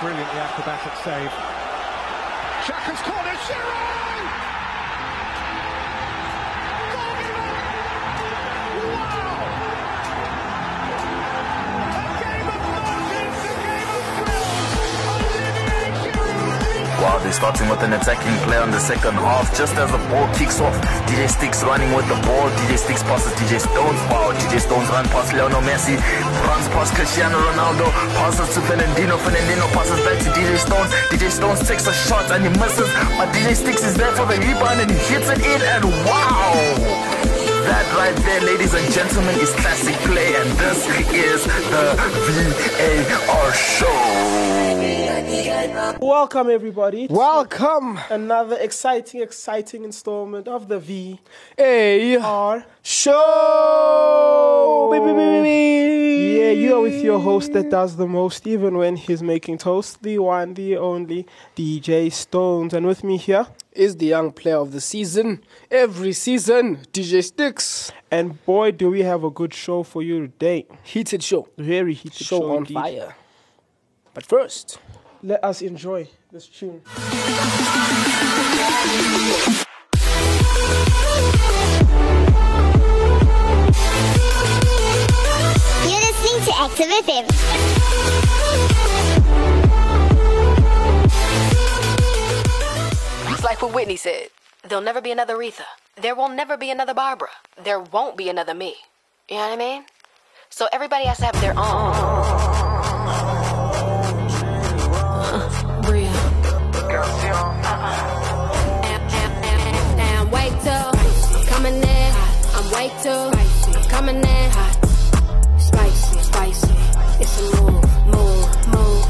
Brilliantly acrobatic save. Xhaka's corner, Giroud! They're starting with an attacking play on the second half. Just as the ball kicks off, DJ Sticks running with the ball. DJ Sticks passes DJ Stones. Wow, DJ Stones run past Lionel Messi. Runs past Cristiano Ronaldo. Passes to Fernandinho. Fernandinho passes back to DJ Stones. DJ Stones takes a shot and he misses. But DJ Sticks is there for the rebound and he hits it in. And wow! That right there, ladies and gentlemen, is classic play, and this is the VAR show. Welcome, everybody. Welcome. Another exciting, exciting installment of the VAR show. Baby, baby, baby. Yeah, you are with your host that does the most, even when he's making toast. The one, the only DJ Stones, and with me here, Is the young player of the season. Every season, DJ Sticks. and boy, do we have a good show for you today. Heated show. Very heated Show, show, on indeed. fire. But first, Let us enjoy this tune. To Active FM. It's like what Whitney said. There'll never be another Aretha. There will never be another Barbara. There won't be another me. You know what I mean? So everybody has to have their own. Bria. And, and wait till coming in. I'm wait till coming in. Spicy, spicy. It's a move, move, move.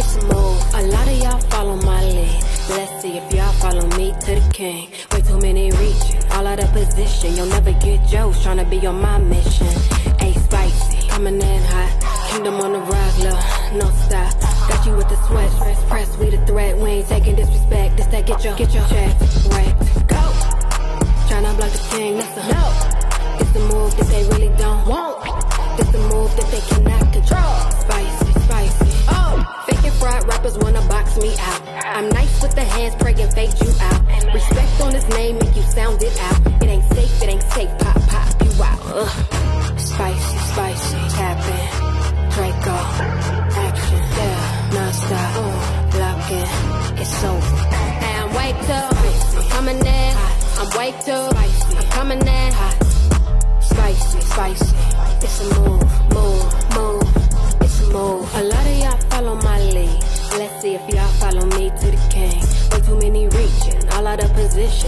It's a move. A lot of y'all follow my lead. Let's see if y'all follow me to the king. Way too many reaching, all out of position. You'll never get trying to be on my mission. A spicy, coming in hot. Kingdom on the rise, love, no stop. Got you with the sweat, press, press, we the threat. We ain't taking disrespect. This that get your, get your check wrecked. Go. Tryna block the king, that's a no. It's the move that they really don't want. It's the move that they cannot control. Spicy, spicy. Oh, fake and fried rappers wanna box me out. I'm nice with the hands, praying fake you out. Respect on his name, make you sound it out. It ain't safe, it ain't safe. Pop, pop, you out. Ugh.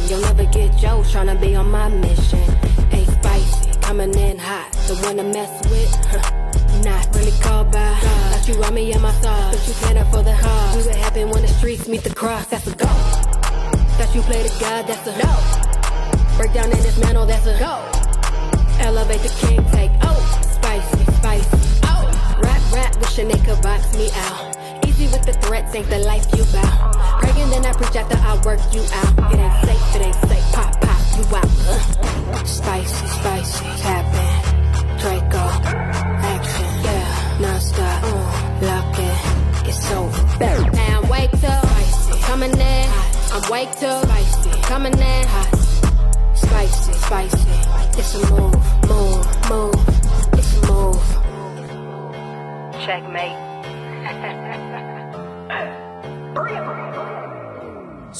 You'll never get Joe tryna be on my mission. Hey, spicy, coming in hot. The one to mess with, not really called by. Thought you on me in my thoughts, but you can't afford the hard. See what happen when the streets meet the cross. That's a go. That you play the God, that's a no. Break down in this mantle, that's a go. Elevate the king, take oh, spicy, spicy. Oh, rap, rap, wishing they could box me out. With the threats, ain't the life you bout. Praying then I preach after I work you out. It ain't safe, it ain't safe. Pop, pop, you out. Uh. Spicy, spicy, tapping. Draco, action, yeah, non-stop. Uh, lock in, it's over. And wake up, coming in. I'm wake up, spicy, coming in hot. Spicy, spicy. It's a move, move, move. It's a move. Checkmate.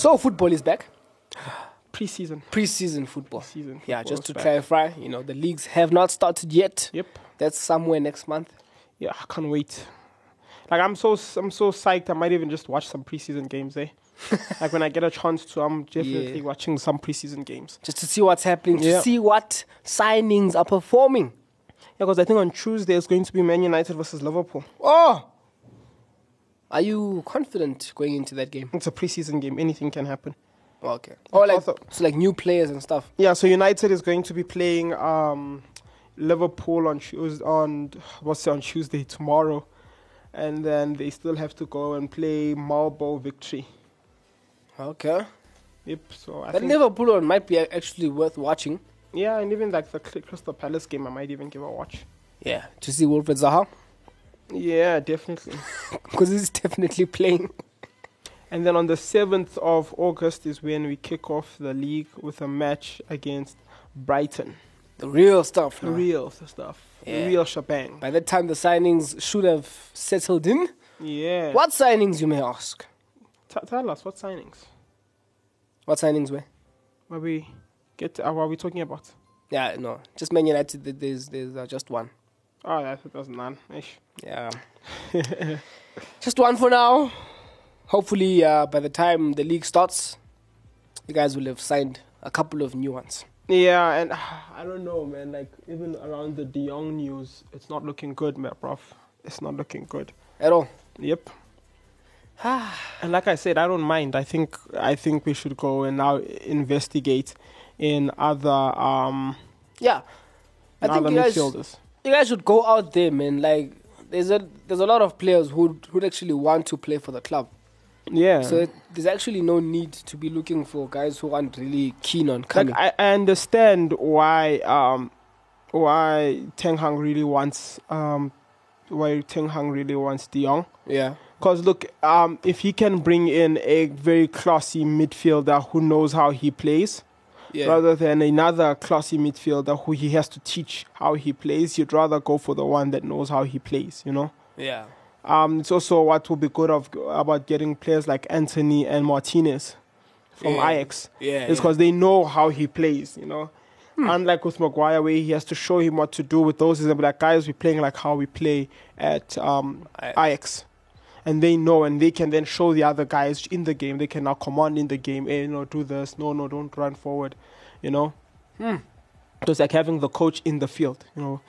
So football is back. Preseason. Preseason football. Preseason yeah, just to back. clarify, you know, the leagues have not started yet. Yep. That's somewhere next month. Yeah, I can't wait. Like I'm so I'm so psyched. I might even just watch some preseason games. Eh? like when I get a chance to, I'm definitely Yeah. watching some preseason games. Just to see what's happening, Yeah. to see what signings are performing. Yeah, because I think on Tuesday it's going to be Man United versus Liverpool. Oh! Are you confident going into that game? It's a preseason game. Anything can happen. Okay. Oh, like, Also- so like new players and stuff. Yeah, so United is going to be playing um, Liverpool on Tuesday. On what's it, on Tuesday tomorrow, and then they still have to go and play Melbourne Victory. Okay. Yep. So I That think Liverpool one might be actually worth watching. yeah, and even like the Crystal Palace game, I might even give a watch. Yeah. To see Wilfried Zaha. Yeah, definitely. because it's definitely playing. And then on the 7th of August is when we kick off the league with a match against Brighton. The real stuff. The real stuff. The Yeah. real shebang. By that time, the signings should have settled in. Yeah. What signings, you may ask? T- tell us, what signings? What signings were? What we get? Uh, what are we talking about? Yeah, no, just Man United. There's there's uh, just one. Oh, that was none. Ish. Yeah, just one for now. Hopefully, uh, by the time the league starts, you guys will have signed a couple of new ones. Yeah, and uh, I don't know, man. Like even around the De Jong news, it's not looking good, man, bruv. It's not looking good. At all. Yep. and like I said, I don't mind. I think I think we should go and now investigate in other um Yeah, I in think other you guys, midfielders. You guys should go out there, man. Like there's a there's a lot of players who who actually want to play for the club. Yeah. So it, there's actually no need to be looking for guys who aren't really keen on like. I, I understand why um why Ten Hag really wants um why Ten Hag really wants De Jong. yeah, Because look, um, if he can bring in a very classy midfielder who knows how he plays, yeah, rather than another classy midfielder who he has to teach how he plays, you'd rather go for the one that knows how he plays. You know. yeah, Um, it's also what will be good of about getting players like Antony and Martinez from Yeah. Ajax. yeah. It's because they know how he plays. You know. Unlike with Maguire, where he has to show him what to do with those, is like guys, we're playing like how we play at um, Ajax. And they know, and they can then show the other guys in the game. They can now command in the game. Hey, you know, do this. No, no, don't run forward. You know, Hmm. it's like having the coach in the field. You know,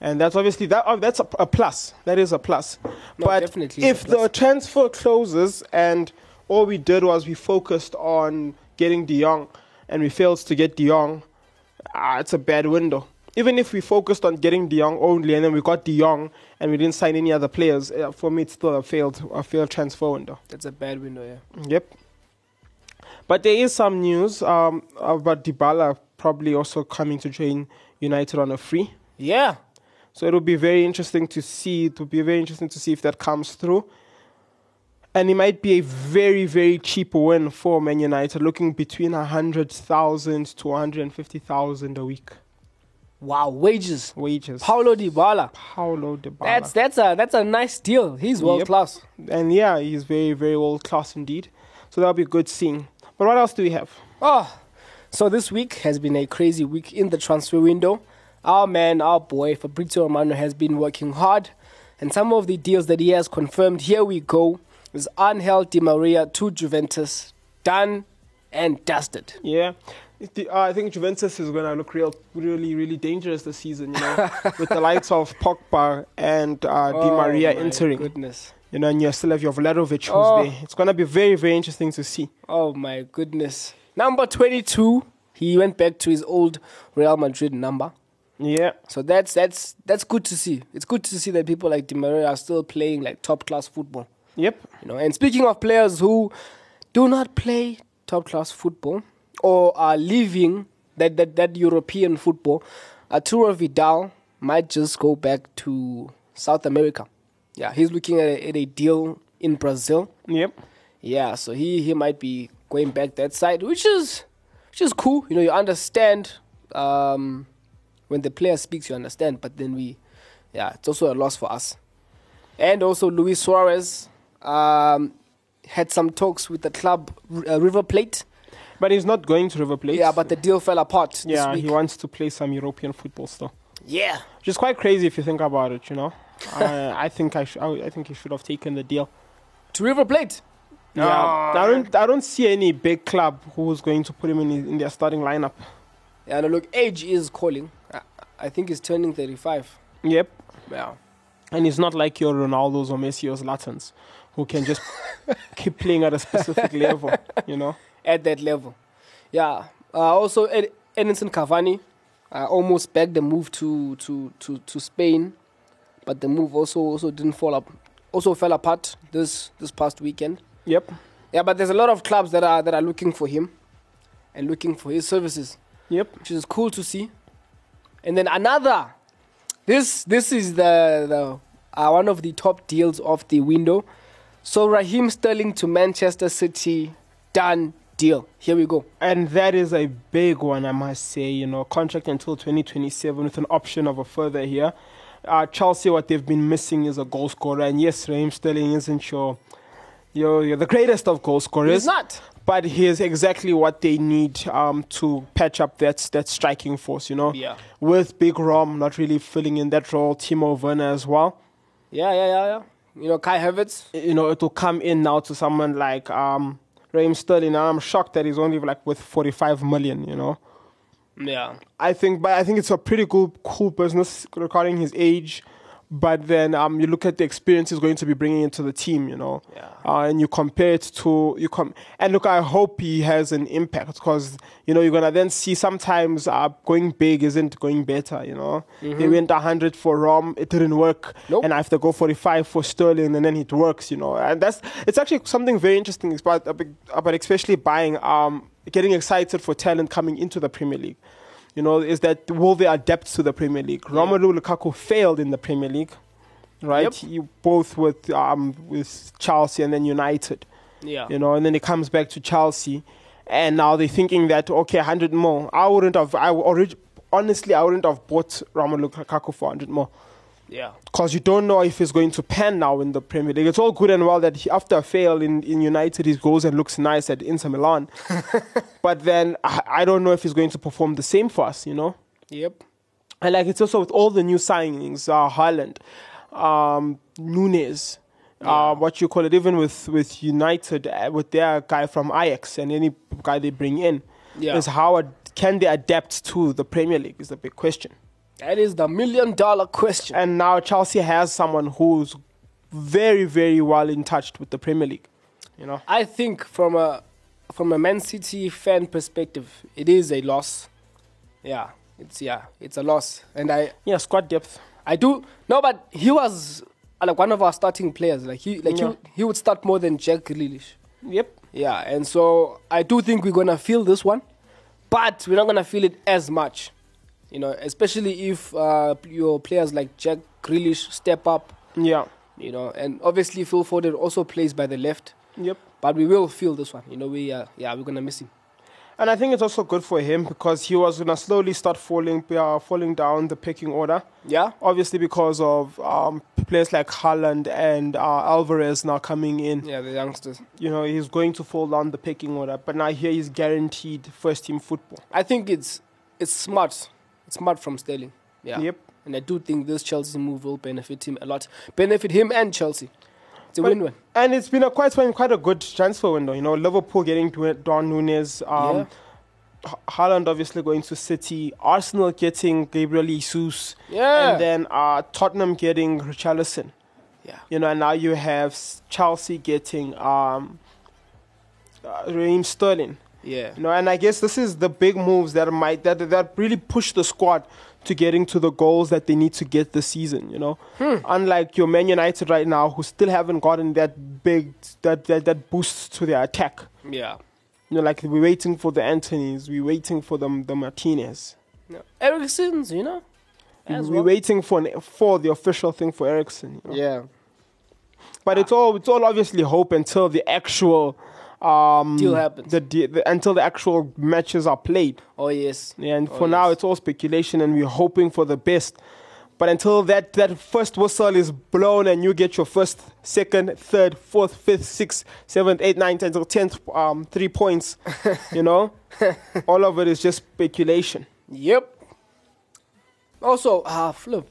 and that's obviously that. Oh, that's a, a plus. That is a plus. No, but definitely is a if the transfer closes and all we did was we focused on getting De Jong, and we failed to get De Jong, ah, it's a bad window. Even if we focused on getting De Jong only, and then we got De Jong, and we didn't sign any other players, uh, for me it's still a failed a failed transfer window. That's a bad window. Yeah. Yep. But there is some news um, about Dybala probably also coming to join United on a free. Yeah. So it'll be very interesting to see. It will be very interesting to see if that comes through. And it might be a very, very cheap win for Man United, looking between 100,000 to 150,000 a week Wow. Wages. wages. Paulo Dybala. Paulo Dybala. That's that's a that's a nice deal. He's world Yep. class. and yeah, he's very, very world class indeed. So that'll be good seeing. But what else do we have? Oh, so this week has been a crazy week in the transfer window. Our man, our boy, Fabrizio Romano has been working hard, and some of the deals that he has confirmed. Here we go: is Angel Di Maria to Juventus, done and dusted. Yeah. Uh, I think Juventus is going to look real, really, really dangerous this season, you know, with the likes of Pogba and uh, Di Oh, Maria my entering. Goodness. You know, and you still have your Vlahovic who's Oh. there. It's going to be very, very interesting to see. Oh my goodness. Number twenty-two. He went back to his old Real Madrid number. Yeah. So that's that's that's good to see. It's good to see that people like Di Maria are still playing like top class football. Yep. You know, and speaking of players who do not play top class football or are leaving that, that, that European football, Arturo Vidal might just go back to South America. Yeah, he's looking at a, at a deal in Brazil. Yep. Yeah, so he, he might be going back that side, which is which is cool. You know, you understand um, when the player speaks, you understand. But then we, yeah, it's also a loss for us. And also Luis Suarez um, had some talks with the club uh, River Plate. But he's not going to River Plate. Yeah, but the deal fell apart. this yeah, week. he wants to play some European football still, yeah. which is quite crazy if you think about it. You know, I, I think I, sh- I, I think he should have taken the deal. To River Plate. Yeah, I don't, I don't see any big club who's going to put him in in their starting lineup. Yeah, no, look, age is calling. I, I think he's turning 35. Yep. Yeah. And it's not like your Ronaldo's or Messi or Zlatan's, who can just keep playing at a specific level. You know. At that level. Yeah. Uh, also, Ed- Edinson Cavani uh, almost backed the move to, to, to, to Spain, but the move also also didn't fall up. Also fell apart this this past weekend. Yep. Yeah, but there's a lot of clubs that are that are looking for him and looking for his services, Yep. which is cool to see. And then another. This this is the the uh, one of the top deals of the window. So Raheem Sterling to Manchester City, done deal. Here we go. And that is a big one, I must say. You know, contract until 2027 with an option of a further here. Uh, Chelsea, what they've been missing is a goal scorer. And yes, Raheem Sterling isn't your, you're, you're the greatest of goal scorers. He's not. But he is exactly what they need um, to patch up that, that striking force, you know. Yeah. With Big Rom not really filling in that role, Timo Werner as well. Yeah, yeah, yeah, yeah. You know, Kai Havertz. you know, it will come in now to someone like um, Raheem Sterling. And I'm shocked that he's only like with 45 million, you know. Yeah. I think, but I think it's a pretty cool, cool business regarding his age. But then um, you look at the experience he's going to be bringing into the team, you know, Yeah. uh, and you compare it to you com and look. I hope he has an impact because you know you're gonna then see sometimes uh, going big isn't going better. You know, he went 100 for Rom, it didn't work, Mm-hmm. Nope. and I have to go 45 for Sterling, and then it works. You know, and that's it's actually something very interesting about about especially buying um getting excited for talent coming into the Premier League you know, is that will they adapt to the Premier League? Romelu Lukaku failed in the Premier League, right? Yep. He, both with um, with Chelsea and then United, Yeah. you know, and then he comes back to Chelsea, and now they're thinking that okay, 100 more. I wouldn't have. I orig- honestly, I wouldn't have bought Romelu Lukaku for 100 more Yeah. because you don't know if he's going to pan now in the Premier League. It's all good and well that he, after a fail in, in United, he goes and looks nice at Inter Milan. but then I, I don't know if he's going to perform the same for us, you know? Yep. And like it's also with all the new signings, uh, Haaland, um, Núñez, uh, what you call it, even with, with United, uh, with their guy from Ajax and any guy they bring in, Yeah. is how ad- can they adapt to the Premier League is the big question. That is the million dollar question. And now Chelsea has someone who's very, very well in touch with the Premier League. You know, I think from a from a Man City fan perspective, it is a loss. Yeah, it's yeah, it's a loss, and I yeah, squad depth. I do no, but he was like one of our starting players. Like he like Yeah. he, he would start more than Jack Grealish. Yep. Yeah, and so I do think we're gonna feel this one, but we're not gonna feel it as much. You know, especially if uh, your players like Jack Grealish step up. Yeah. You know, and obviously Phil Foden also plays by the left. Yep. But we will feel this one. You know, we uh, yeah, we're gonna miss him. And I think it's also good for him because he was gonna slowly start falling, uh, falling down the pecking order. Yeah. Obviously, because of um, players like Haaland and uh, Alvarez now coming in, Yeah, the youngsters. you know, he's going to fall down the pecking order. But now here he's guaranteed first team football. I think it's it's smart. Smart from Sterling. Yeah. Yep. And I do think this Chelsea move will benefit him a lot. Benefit him and Chelsea. It's a But- win-win. And it's been a quite been quite a good transfer window. You know, Liverpool getting Don Núñez, um, Yeah. H- Haaland obviously going to City, Arsenal getting Gabriel Jesus, Yeah. and then uh, Tottenham getting Richarlison. Yeah. You know, and now you have Chelsea getting um, uh, Raheem Sterling. Yeah. You know, and I guess this is the big moves that might that that really push the squad to getting to the goals that they need to get this season. You know, hmm. unlike your Man United right now, who still haven't gotten that big that that, that boost to their attack. Yeah. You know, like we're waiting for the Antonys, we're waiting for the the Martinez, yeah. Eriksen's, you know. As we're well. waiting for an, for the official thing for Ericsson. You know? Yeah. But it's ah. all it's all obviously hope until the actual um, Deal happens. The, the until the actual matches are played. Oh yes. Yeah, and Oh, for now, it's all speculation, and we're hoping for the best. But until that, that first whistle is blown and you get your first, second, third, fourth, fifth, sixth, seventh, eighth, ninth, tenth, tenth, um, three points, you know, all of it is just speculation. Yep. Also, ah, flip.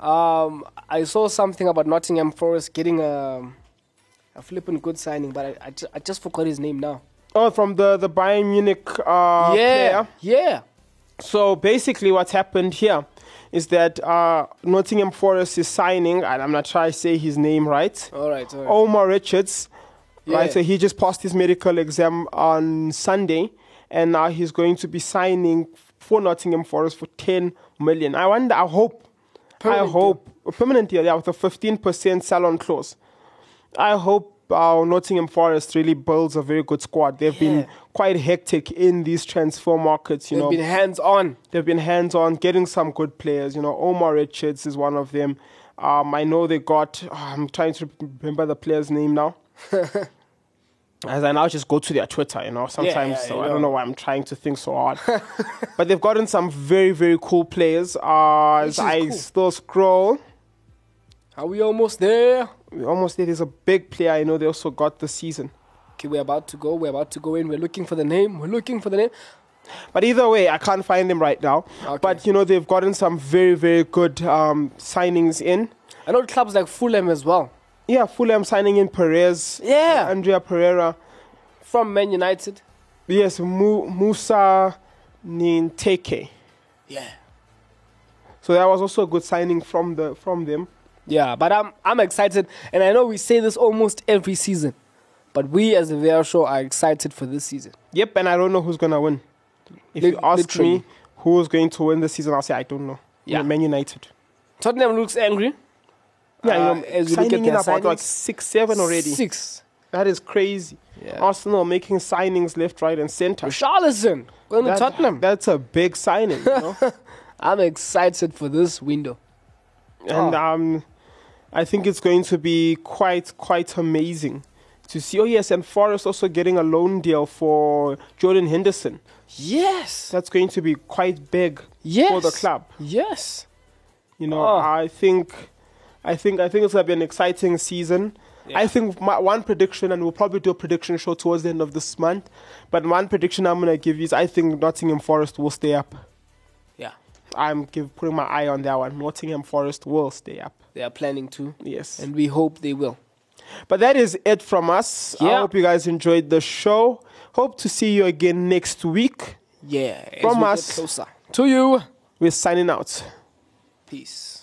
Um, I saw something about Nottingham Forest getting a, a flipping good signing, but I, I, ju- I just forgot his name now. Oh, from the the Bayern Munich uh, yeah, player. yeah, So basically, what's happened here is that uh, Nottingham Forest is signing, and I'm not trying to say his name right. all right, all right. Omar Richards, right? Yeah. So he just passed his medical exam on Sunday, and now he's going to be signing for Nottingham Forest for 10 million. I wonder, I hope, Permanent I hope, a permanent deal, yeah, with a 15% sell-on clause. I hope uh, Nottingham Forest really builds a very good squad. They've been quite hectic in these transfer markets, you They've know. been hands on. They've been hands on, getting some good players. You know, Omar Richards is one of them. Um, I know they got. oh, I'm trying to remember the player's name now. As I now just go to their Twitter, you know, sometimes, yeah, so you I don't know. know why I'm trying to think so hard. but they've gotten some very, very cool players. Uh, as I cool. still scroll, Are we almost there? we almost there. There's a big player I know they also got this season. Okay, we're about to go. We're about to go in. We're looking for the name. We're looking for the name. But either way, I can't find them right now. Okay. But you know, they've gotten some very, very good um, signings in. I know clubs like Fulham as well. Yeah, Fulham signing in Perez. Yeah. Andreas Pereira. From Man United. Yes, Mu- Moussa Niakhaté. Yeah. So that was also a good signing from the from them. Yeah, but I'm I'm excited, and I know we say this almost every season, but we as the VR show are excited for this season. Yep, and I don't know who's gonna win. If Li- you ask literally. me who's going to win the season, I'll say I don't know. Yeah. Man United. Tottenham looks angry. Yeah, Uh, you know, as we look at in about like six, seven already. Six. That is crazy. Yeah. Arsenal making signings left, right, and center. Richarlison going to Tottenham. That's a big signing, you know. I'm excited for this window. and Oh. um, I think it's going to be quite quite amazing to see. Oh yes, and Forest also getting a loan deal for Jordan Henderson. Yes. That's going to be quite big Yes. for the club. Yes. You know, Oh. I think, I think, I think it's gonna be an exciting season. I think my, one prediction, and we'll probably do a prediction show towards the end of this month. But one prediction I'm gonna give you is I think Nottingham Forest will stay up. Yeah. I'm give, putting my eye on that one. Nottingham Forest will stay up. They are planning to, Yes. and we hope they will. But that is it from us. I hope you guys enjoyed the show. Hope to see you again next week. Yeah. From us. to you. We're signing out. Peace.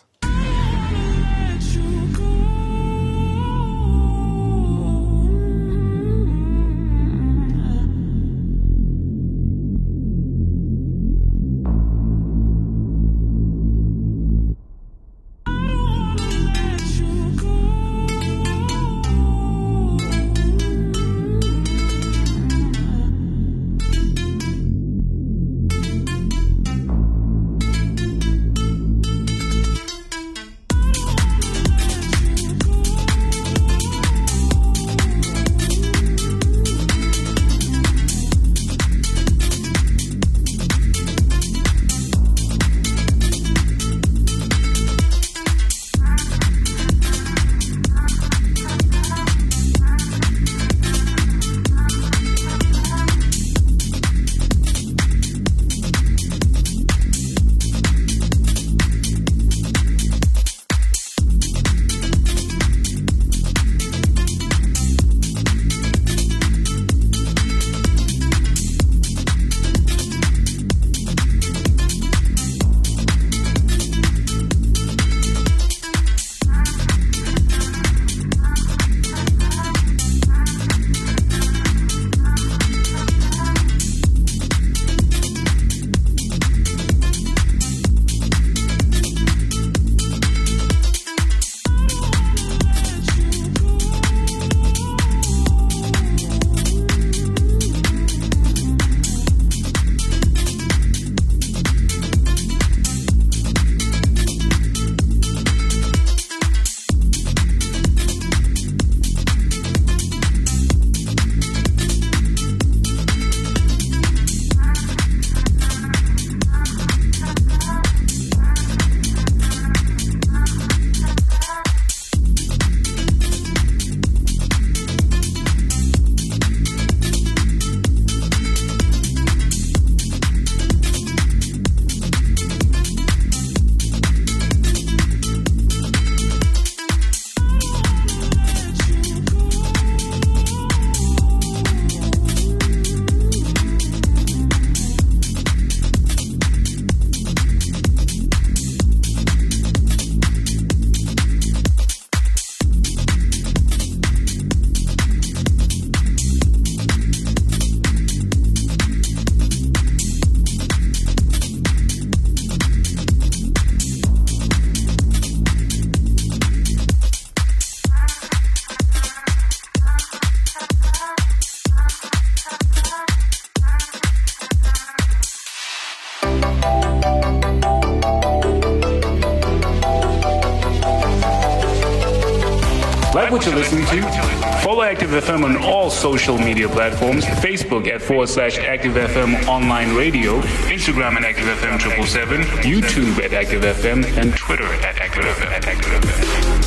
Follow Active FM on all social media platforms Facebook at forward slash Active FM Online Radio, Instagram at Active FM 777, YouTube at Active FM, and Twitter at Active FM. At.